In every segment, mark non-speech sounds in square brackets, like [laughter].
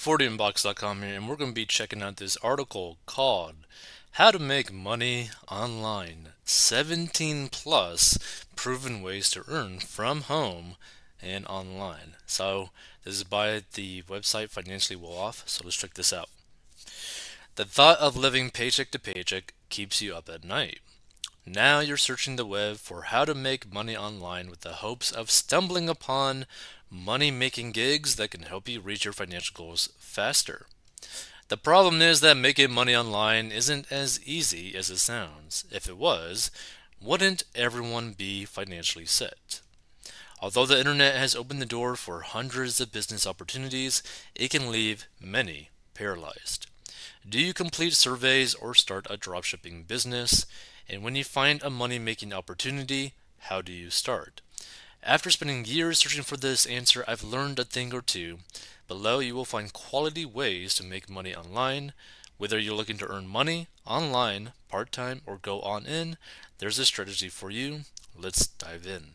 4dmbox.com here, and we're going to be checking out this article called How to Make Money Online 17 Plus Proven Ways to Earn from Home and Online. So, this is by the website Financially Well Off, so let's check this out. The thought of living paycheck to paycheck keeps you up at night. Now you're searching the web for how to make money online with the hopes of stumbling upon money making gigs that can help you reach your financial goals faster. The problem is that making money online isn't as easy as it sounds. If it was, wouldn't everyone be financially set? Although the internet has opened the door for hundreds of business opportunities, it can leave many paralyzed. Do you complete surveys or start a dropshipping business? And when you find a money making opportunity, how do you start? After spending years searching for this answer, I've learned a thing or two. Below, you will find quality ways to make money online. Whether you're looking to earn money online, part time, or go on in, there's a strategy for you. Let's dive in.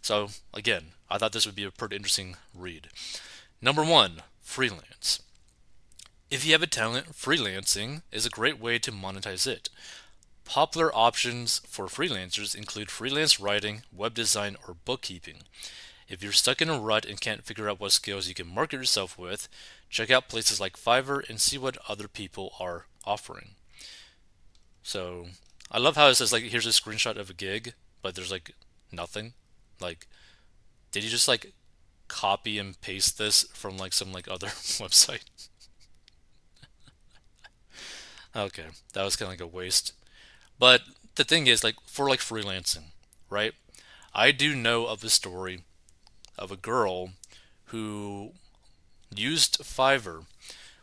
So, again, I thought this would be a pretty interesting read. Number one, freelance. If you have a talent, freelancing is a great way to monetize it. Popular options for freelancers include freelance writing, web design, or bookkeeping. If you're stuck in a rut and can't figure out what skills you can market yourself with, check out places like Fiverr and see what other people are offering. So, I love how it says like here's a screenshot of a gig, but there's like nothing. Like did you just like copy and paste this from like some like other [laughs] website? [laughs] okay, that was kind of like a waste. But the thing is, like, for like freelancing, right? I do know of a story of a girl who used Fiverr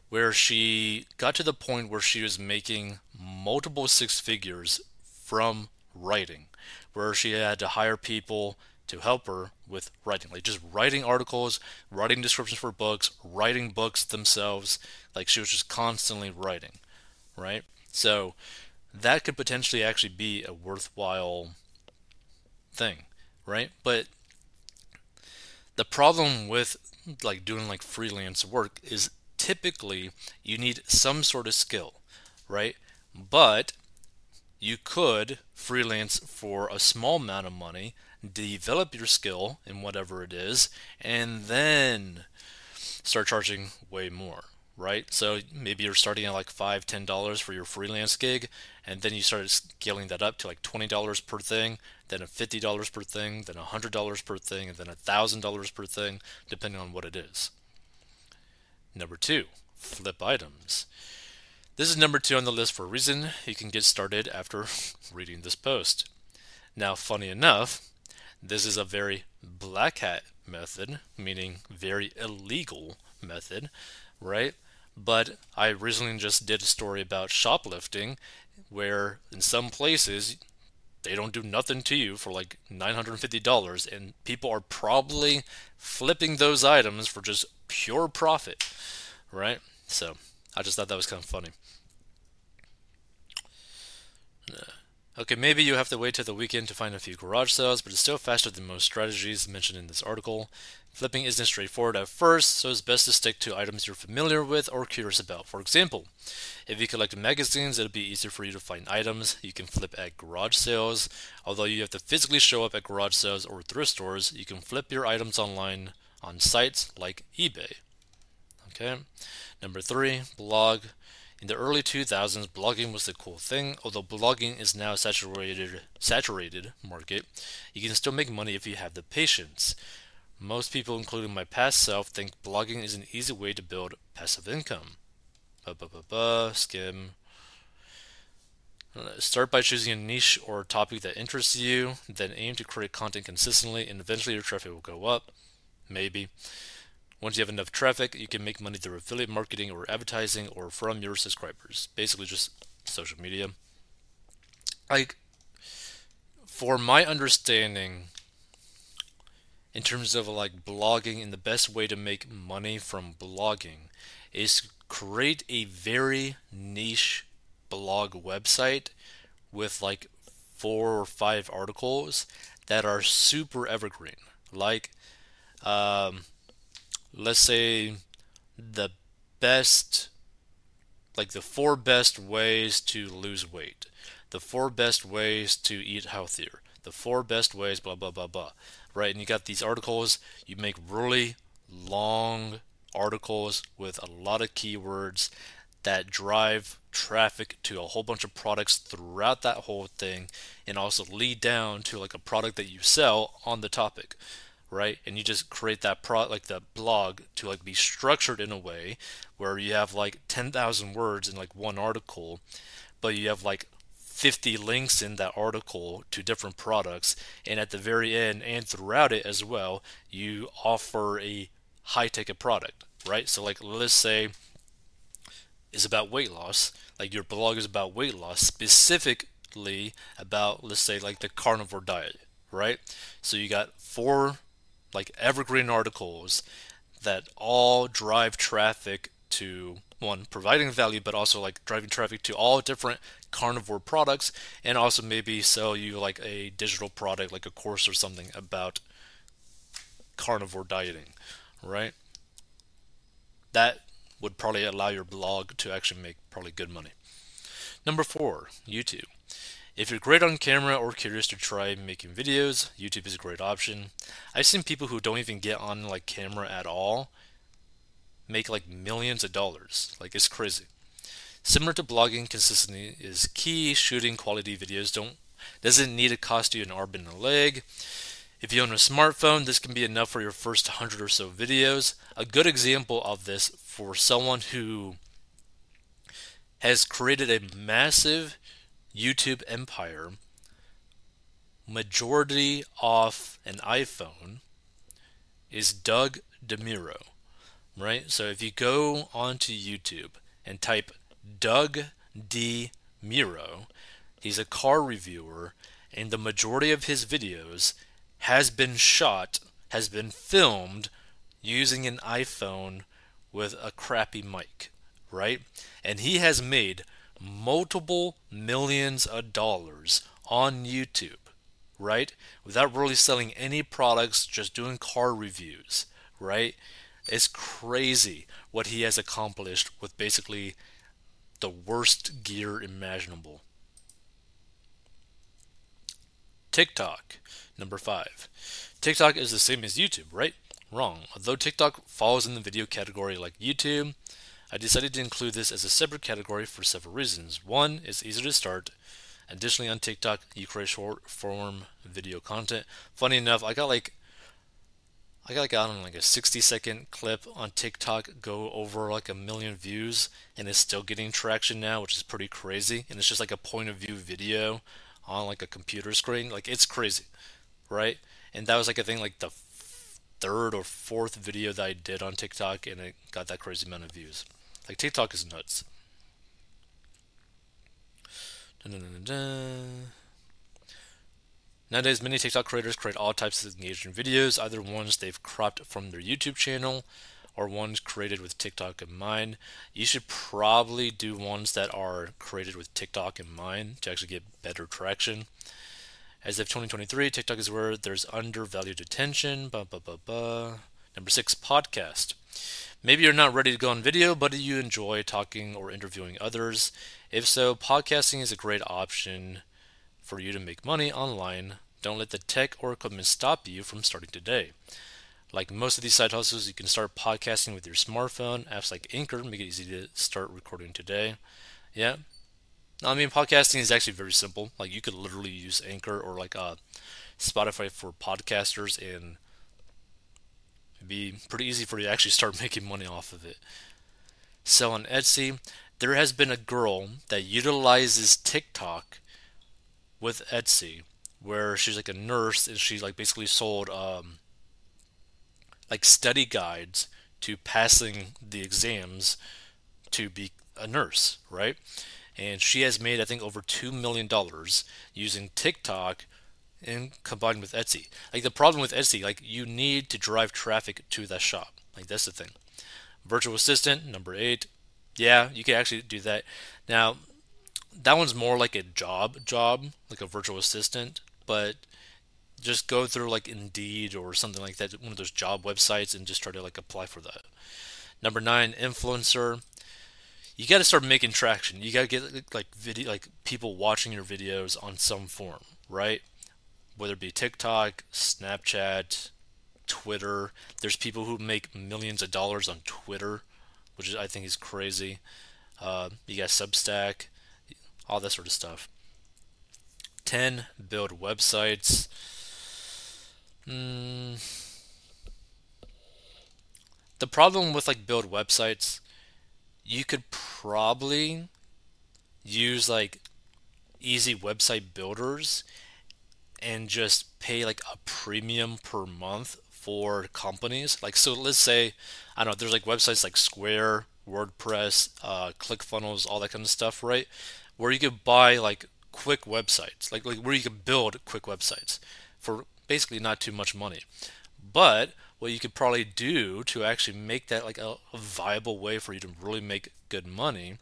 where she got to the point where she was making multiple six figures from writing, where she had to hire people to help her with writing, like just writing articles, writing descriptions for books, writing books themselves. Like she was just constantly writing, right? So that could potentially actually be a worthwhile thing, right? But the problem with like doing like freelance work is typically you need some sort of skill, right? But you could freelance for a small amount of money, develop your skill in whatever it is, and then start charging way more, right? So maybe you're starting at like five, ten dollars for your freelance gig, and then you start scaling that up to like twenty dollars per thing, then a fifty dollars per thing, then a hundred dollars per thing, and then a thousand dollars per thing, depending on what it is. Number two, flip items. This is number two on the list for a reason. You can get started after [laughs] reading this post. Now, funny enough, this is a very black hat method, meaning very illegal method, right? But I recently just did a story about shoplifting, where in some places they don't do nothing to you for like $950, and people are probably flipping those items for just pure profit, right? So I just thought that was kind of funny. Uh, Okay, maybe you have to wait till the weekend to find a few garage sales, but it's still faster than most strategies mentioned in this article. Flipping isn't straightforward at first, so it's best to stick to items you're familiar with or curious about. For example, if you collect magazines, it'll be easier for you to find items you can flip at garage sales. Although you have to physically show up at garage sales or thrift stores, you can flip your items online on sites like eBay. Okay. Number three, blog. In the early 2000s, blogging was the cool thing. Although blogging is now a saturated saturated market, you can still make money if you have the patience. Most people, including my past self, think blogging is an easy way to build passive income. Ba ba ba ba, skim. Start by choosing a niche or topic that interests you, then aim to create content consistently, and eventually your traffic will go up. Maybe. Once you have enough traffic, you can make money through affiliate marketing or advertising or from your subscribers. Basically, just social media. Like, for my understanding, in terms of like blogging, and the best way to make money from blogging is create a very niche blog website with like four or five articles that are super evergreen. Like, um, let's say the best, like the four best ways to lose weight, the four best ways to eat healthier, the four best ways, blah, blah, blah, blah. Right? And you got these articles, you make really long articles with a lot of keywords that drive traffic to a whole bunch of products throughout that whole thing and also lead down to like a product that you sell on the topic right? And you just create that pro like that blog to like be structured in a way where you have like 10,000 words in like one article but you have like 50 links in that article to different products. And at the very end and throughout it as well you offer a high ticket product right? So like let's say is about weight loss like your blog is about weight loss specifically about let's say like the carnivore diet right? So you got four like evergreen articles that all drive traffic to one providing value but also like driving traffic to all different carnivore products and also maybe sell you like a digital product like a course or something about carnivore dieting right? That would probably allow your blog to actually make probably good money. Number four youtube if you're great on camera or curious to try making videos, YouTube is a great option. I've seen people who don't even get on like camera at all make like millions of dollars. Like it's crazy. Similar to blogging, consistency is key. Shooting quality videos don't doesn't need to cost you an arm and a leg. If you own a smartphone, this can be enough for your first 100 or so videos. A good example of this for someone who has created a massive YouTube empire, majority off an iPhone, is Doug DeMuro, right? So if you go onto YouTube and type Doug D. He's a car reviewer, and the majority of his videos has been shot, has been filmed using an iPhone with a crappy mic, right? And he has made multiple millions of dollars on YouTube, right? Without really selling any products, just doing car reviews, right? It's crazy what he has accomplished with basically the worst gear imaginable. TikTok, number five. TikTok is the same as YouTube, right? Wrong. Although TikTok falls in the video category like YouTube, I decided to include this as a separate category for several reasons. One, it's easier to start. Additionally, on TikTok, you create short form video content. Funny enough, I got like I got like on like a 60 second clip on TikTok go over like a million views and it's still getting traction now, which is pretty crazy. And it's just like a point of view video on like a computer screen. Like it's crazy, right? And that was like a thing like the third or fourth video that I did on TikTok and it got that crazy amount of views. Like TikTok is nuts. Dun, dun, dun, Nowadays, many TikTok creators create all types of engaging videos, either ones they've cropped from their YouTube channel or ones created with TikTok in mind. You should probably do ones that are created with TikTok in mind to actually get better traction. As of 2023, TikTok is where there's undervalued attention. Number six, podcast. Maybe you're not ready to go on video, but you enjoy talking or interviewing others. If so, podcasting is a great option for you to make money online. Don't let the tech or equipment stop you from starting today. Like most of these side hustles, you can start podcasting with your smartphone. Apps like Anchor make it easy to start recording today. Yeah. I mean, podcasting is actually very simple. Like, you could literally use Anchor or like uh, Spotify for podcasters and It'd be pretty easy for you to actually start [laughs] making money off of it. So on Etsy, there has been a girl that utilizes TikTok with Etsy, where she's like a nurse and she like basically sold um, like study guides to passing the exams to be a nurse, right? And she has made I think over two million dollars using TikTok and combined with Etsy. Like the problem with Etsy, like you need to drive traffic to that shop. Like that's the thing. Virtual assistant number eight. Yeah, you can actually do that. Now, that one's more like a job job, like a virtual assistant, but just go through like Indeed or something like that, one of those job websites, and just try to like apply for that. Number nine, influencer. You got to start making traction. You got to get like video, like people watching your videos on some form, right? Whether it be TikTok, Snapchat, Twitter. There's people who make millions of dollars on Twitter, which I think is crazy. Uh, you got Substack, all that sort of stuff. 10. Build websites. Mm. The problem with like build websites, you could probably use like easy website builders and just pay like a premium per month for companies. Like so let's say I don't know, there's like websites like Square, WordPress, uh, ClickFunnels, all that kind of stuff, right? Where you could buy like quick websites, like, like where you could build quick websites for basically not too much money. But what you could probably do to actually make that like a, a viable way for you to really make good money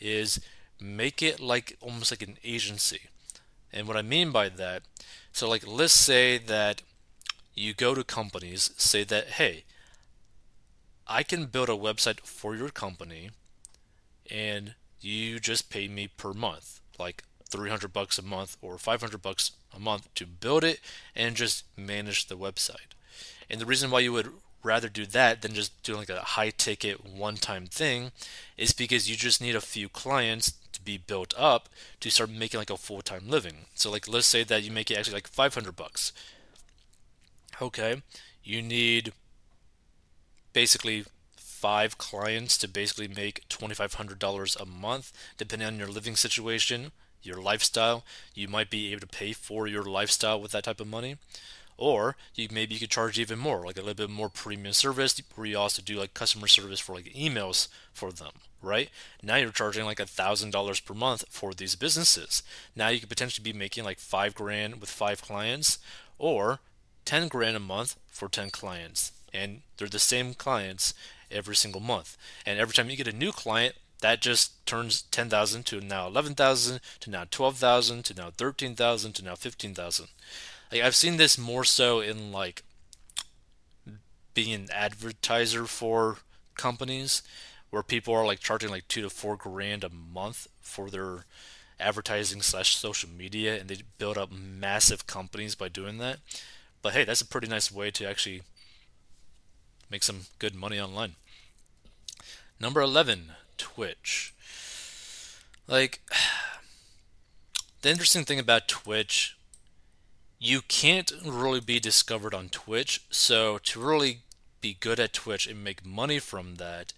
is make it like almost like an agency. And what I mean by that, so like let's say that you go to companies, say that hey, I can build a website for your company and you just pay me per month. Like 300 bucks a month or 500 bucks a month to build it and just manage the website. And the reason why you would rather do that than just doing like a high ticket one time thing is because you just need a few clients to be built up to start making like a full time living. So like let's say that you make it actually like 500 bucks. Okay, you need basically five clients to basically make $2,500 a month, depending on your living situation your lifestyle. You might be able to pay for your lifestyle with that type of money. Or you maybe you could charge even more, like a little bit more premium service where you also do like customer service for like emails for them, right? Now you're charging like a thousand dollars per month for these businesses. Now you could potentially be making like five grand with five clients or ten grand a month for ten clients. And they're the same clients every single month. And every time you get a new client, that just turns 10,000 to now 11,000 to now 12,000 to now 13,000 to now 15,000. Like I've seen this more so in like being an advertiser for companies where people are like charging like 2 to 4 grand a month for their advertising slash social media and they build up massive companies by doing that. But hey, that's a pretty nice way to actually make some good money online. Number 11, Twitch. Like, [sighs] the interesting thing about Twitch, you can't really be discovered on Twitch. So, to really be good at Twitch and make money from that,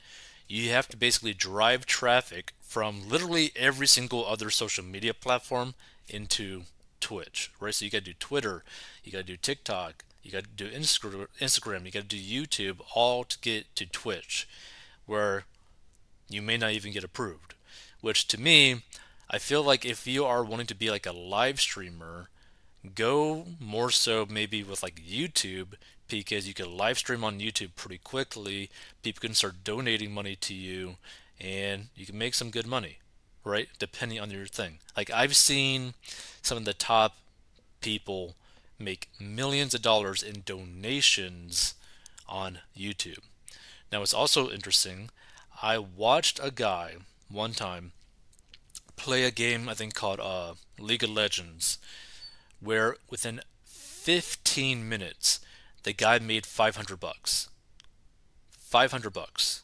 you have to basically drive traffic from literally every single other social media platform into Twitch, right? So you got to do Twitter, you got to do TikTok, you got to do Instagram, you got to do YouTube, all to get to Twitch, where you may not even get approved. Which to me, I feel like if you are wanting to be like a live streamer, go more so maybe with like YouTube because you can live stream on YouTube pretty quickly. People can start donating money to you and you can make some good money, right? Depending on your thing. Like I've seen some of the top people make millions of dollars in donations on YouTube. Now, it's also interesting I watched a guy one time play a game I think called uh, League of Legends, where within 15 minutes the guy made 500 bucks. 500 bucks.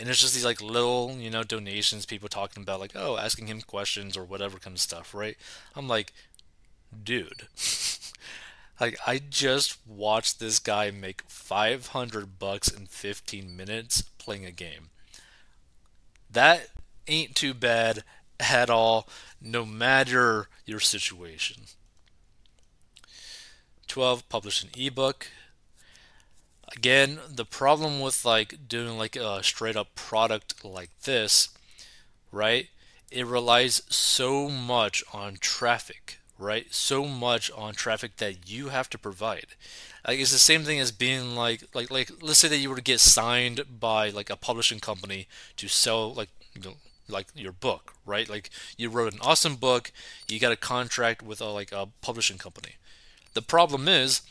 And it's just these like little, you know, donations, people talking about like, oh, asking him questions or whatever kind of stuff, right? I'm like, dude. [laughs] like I just watched this guy make 500 bucks in 15 minutes playing a game. That ain't too bad at all, no matter your situation. 12. Publish an ebook. Again, the problem with like doing like a straight up product like this, right? It relies so much on traffic, right? So much on traffic that you have to provide. Like it's the same thing as being like like like let's say that you were to get signed by like a publishing company to sell like you know, like your book, right? Like you wrote an awesome book, you got a contract with a like a publishing company. The problem is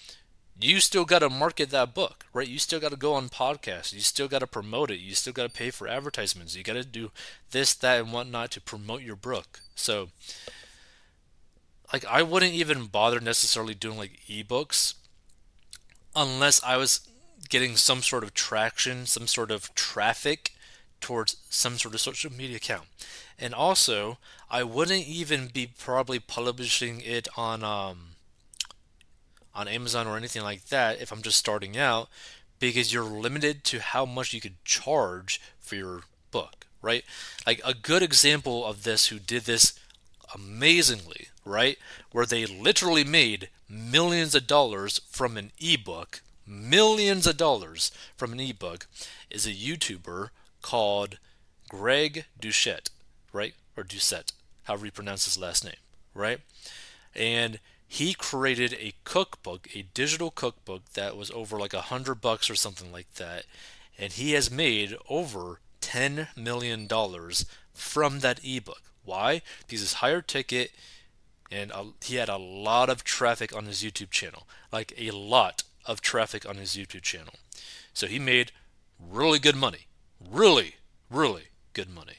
you still got to market that book, right? You still got to go on podcasts. You still got to promote it. You still got to pay for advertisements. You got to do this, that, and whatnot to promote your book. So, like, I wouldn't even bother necessarily doing like ebooks unless I was getting some sort of traction, some sort of traffic towards some sort of social media account. And also, I wouldn't even be probably publishing it on um, on Amazon or anything like that if I'm just starting out because you're limited to how much you could charge for your book, right? Like a good example of this who did this amazingly, right? Where they literally made millions of dollars from an ebook, millions of dollars from an ebook is a YouTuber called Greg Duchette, right? Or Doucette, however you pronounce his last name, right? And he created a cookbook, a digital cookbook that was over like a hundred bucks or something like that, and he has made over ten million dollars from that ebook. Why? Because it's higher ticket, and he had a lot of traffic on his YouTube channel, like a lot of traffic on his YouTube channel. So he made really good money, really, really good money.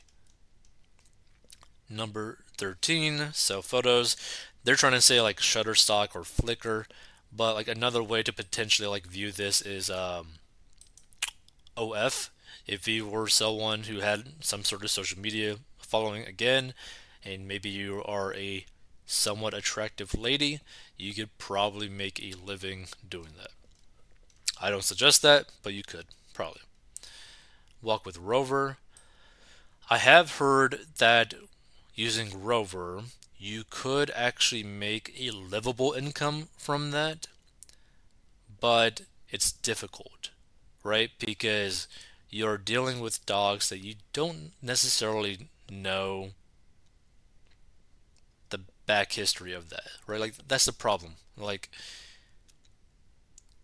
Number 13, sell photos they're trying to say like Shutterstock or Flickr, but like another way to potentially like view this is um, OF. If you were someone who had some sort of social media following again, and maybe you are a somewhat attractive lady, you could probably make a living doing that. I don't suggest that, but you could probably. Walk with Rover. I have heard that using Rover, you could actually make a livable income from that, but it's difficult, right? Because you're dealing with dogs that you don't necessarily know the back history of that, right? Like, that's the problem. Like,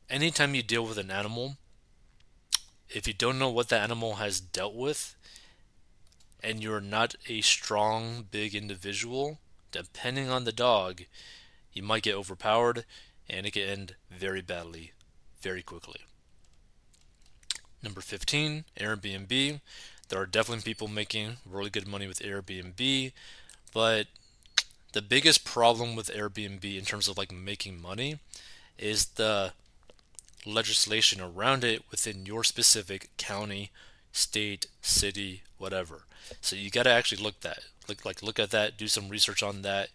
anytime you deal with an animal, if you don't know what the animal has dealt with, and you're not a strong, big individual, depending on the dog, you might get overpowered and it can end very badly, very quickly. Number 15, Airbnb. There are definitely people making really good money with Airbnb, but the biggest problem with Airbnb in terms of like making money is the legislation around it within your specific county, state, city, whatever. So you got to actually look that look like look at that, do some research on that.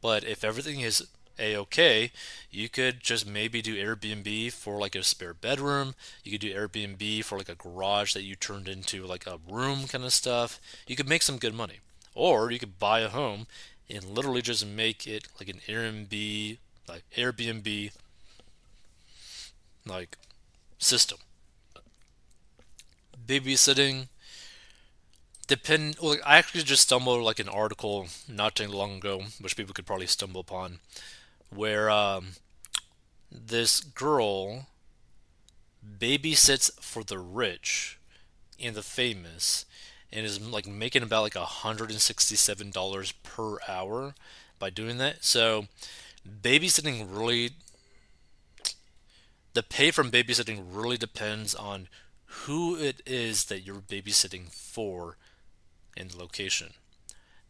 But if everything is a okay, you could just maybe do Airbnb for like a spare bedroom. You could do Airbnb for like a garage that you turned into like a room kind of stuff. You could make some good money. Or you could buy a home and literally just make it like an Airbnb like Airbnb like system. Babysitting depend well, I actually just stumbled like an article not too long ago, which people could probably stumble upon, where um, this girl babysits for the rich and the famous and is like making about like $167 per hour by doing that. So babysitting really the pay from babysitting really depends on who it is that you're babysitting for the location.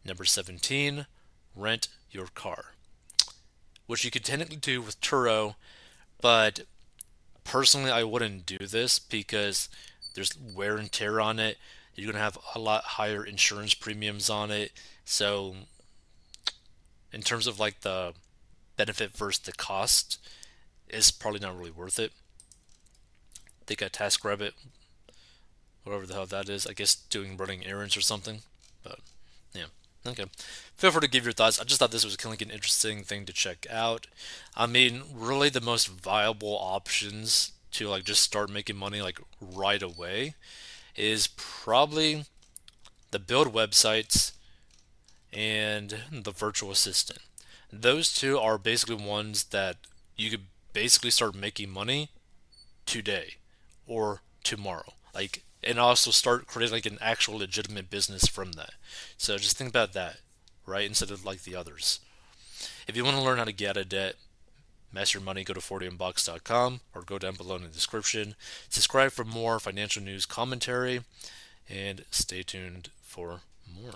Number 17, rent your car, which you could technically do with Turo, but personally I wouldn't do this because there's wear and tear on it. You're going to have a lot higher insurance premiums on it. So, in terms of like the benefit versus the cost, it's probably not really worth it. They got TaskRabbit whatever the hell that is. I guess doing running errands or something. But yeah, okay. Feel free to give your thoughts. I just thought this was kind of like an interesting thing to check out. I mean, really, the most viable options to like just start making money like right away is probably the build websites and the virtual assistant. Those two are basically ones that you could basically start making money today or tomorrow. Like and also start creating like an actual legitimate business from that. So just think about that, right? Instead of like the others. If you want to learn how to get out of debt, Master Your Money, go to 4dmbox.com or go down below in the description. Subscribe for more financial news commentary and stay tuned for more.